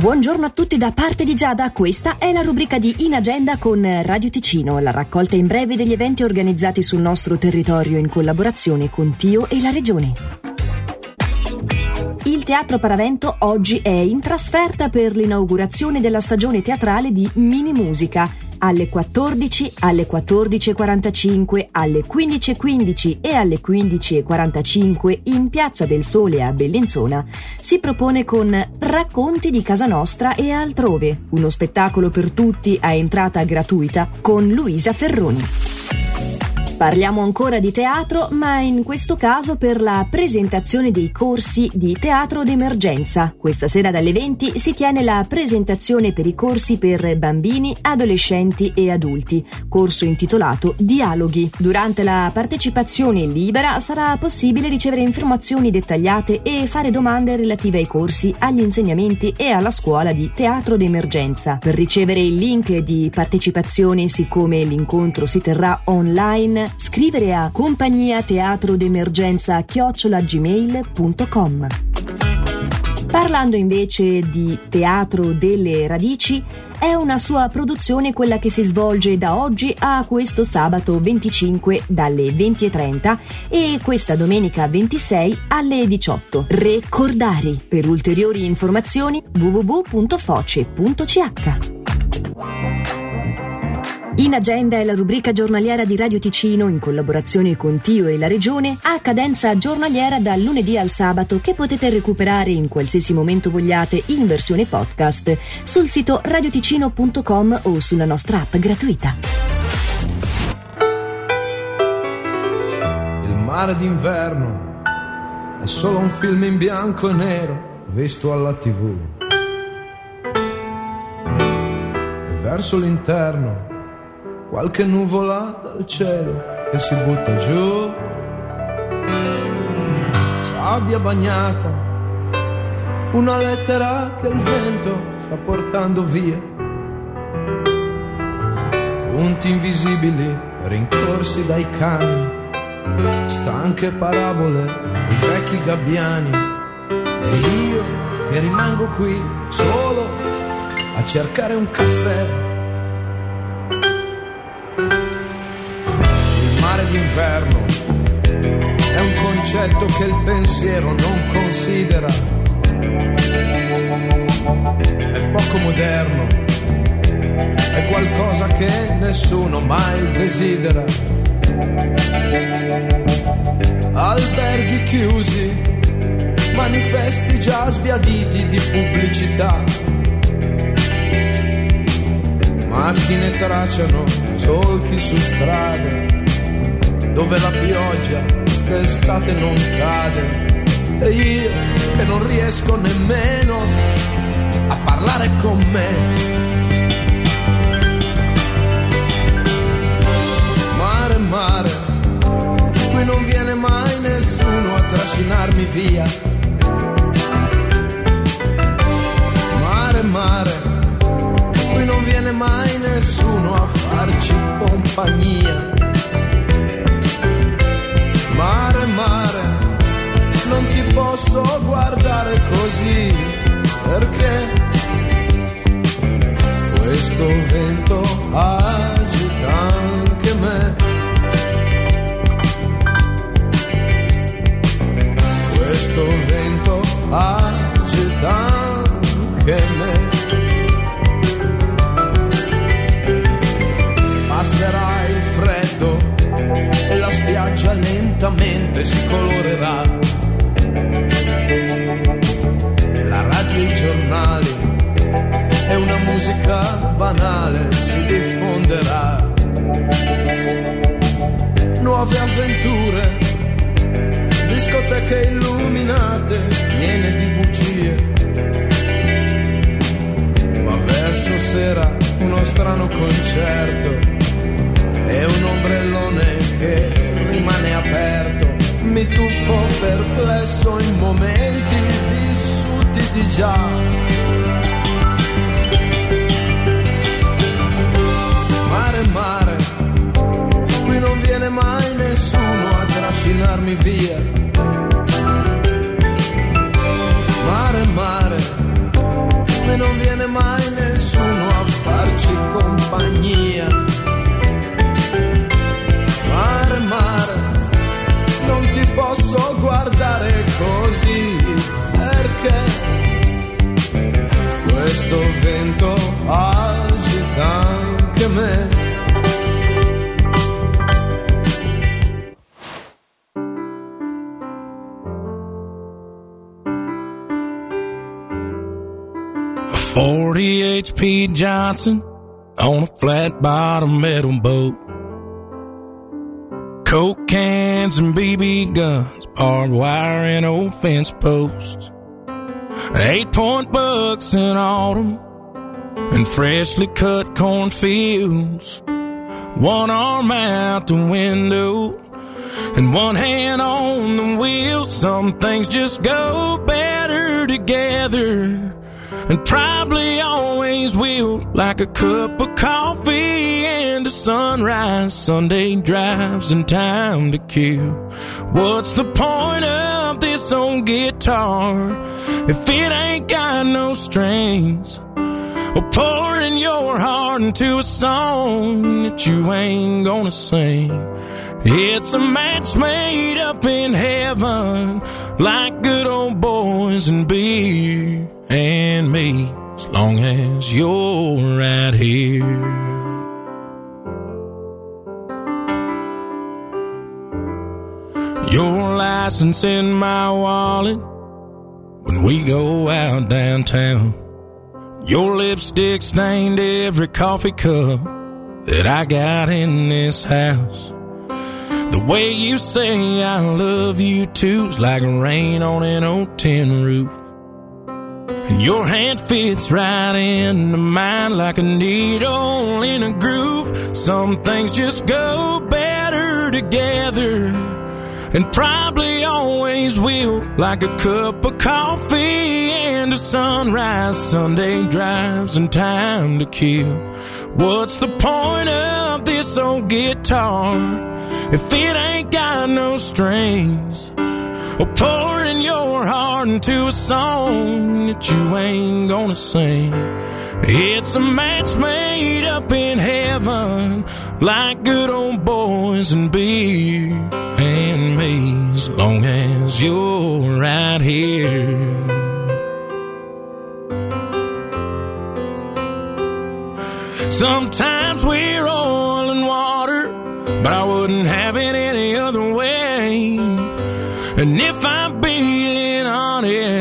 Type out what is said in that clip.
Buongiorno a tutti da parte di Giada, questa è la rubrica di In Agenda con Radio Ticino, la raccolta in breve degli eventi organizzati sul nostro territorio in collaborazione con Tio e la Regione. Il Teatro Paravento oggi è in trasferta per l'inaugurazione della stagione teatrale di Mini Musica alle 14, alle 14.45, alle 15.15 e alle 15.45 in Piazza del Sole a Bellinzona si propone con Racconti di casa nostra e altrove, uno spettacolo per tutti a entrata gratuita con Luisa Ferroni. Parliamo ancora di teatro, ma in questo caso per la presentazione dei corsi di teatro d'emergenza. Questa sera dalle 20 si tiene la presentazione per i corsi per bambini, adolescenti e adulti, corso intitolato Dialoghi. Durante la partecipazione libera sarà possibile ricevere informazioni dettagliate e fare domande relative ai corsi, agli insegnamenti e alla scuola di teatro d'emergenza. Per ricevere il link di partecipazione, siccome l'incontro si terrà online, scrivere a compagnia teatro d'emergenza chiocciolagmail.com. Parlando invece di Teatro delle Radici, è una sua produzione quella che si svolge da oggi a questo sabato 25 dalle 20.30 e questa domenica 26 alle 18. Recordari. Per ulteriori informazioni www.foce.ch. In agenda è la rubrica giornaliera di Radio Ticino in collaborazione con Tio e la Regione a cadenza giornaliera dal lunedì al sabato che potete recuperare in qualsiasi momento vogliate in versione podcast sul sito radioticino.com o sulla nostra app gratuita. Il mare d'inverno è solo un film in bianco e nero visto alla tv. E verso l'interno qualche nuvola dal cielo che si butta giù, sabbia bagnata, una lettera che il vento sta portando via, punti invisibili rincorsi dai cani, stanche parabole di vecchi gabbiani, e io che rimango qui solo a cercare un caffè d'inverno è un concetto che il pensiero non considera. È poco moderno, è qualcosa che nessuno mai desidera. Alberghi chiusi, manifesti già sbiaditi di pubblicità. Macchine tracciano solchi su strade dove la pioggia d'estate non cade e io che non riesco nemmeno a parlare con me. Mare, mare, qui non viene mai nessuno a trascinarmi via. Mare, mare, qui non viene mai nessuno a farci compagnia guardare così perché questo vento agita anche me. Questo vento agita anche me. Passerà il freddo e la spiaggia lentamente si colorerà. già. Mare, mare, qui non viene mai nessuno a trascinarmi via questo vento agita anche me. A 40 H.P. Johnson on a flat bottom metal boat. Coke cans and BB guns, barbed wire and old fence posts. Eight point bucks in autumn and freshly cut cornfields. One arm out the window and one hand on the wheel. Some things just go better together and probably always will. Like a cup of coffee and a sunrise, Sunday drives and time to kill. What's the point of this old guitar if it ain't got no strings? Or pouring your heart into a song that you ain't gonna sing. It's a match made up in heaven, like good old boys and beer and me, as long as you're right here. License in my wallet when we go out downtown. Your lipstick stained every coffee cup that I got in this house. The way you say I love you too is like rain on an old tin roof. And your hand fits right into mine like a needle in a groove. Some things just go better together and probably always will. Like a cup of coffee and a sunrise, Sunday drives and time to kill. What's the point of this old guitar if it ain't got no strings? Or pouring your heart into a song that you ain't gonna sing. It's a match made up in heaven, like good old boys and beer and me, as long as you're right here. Sometimes And if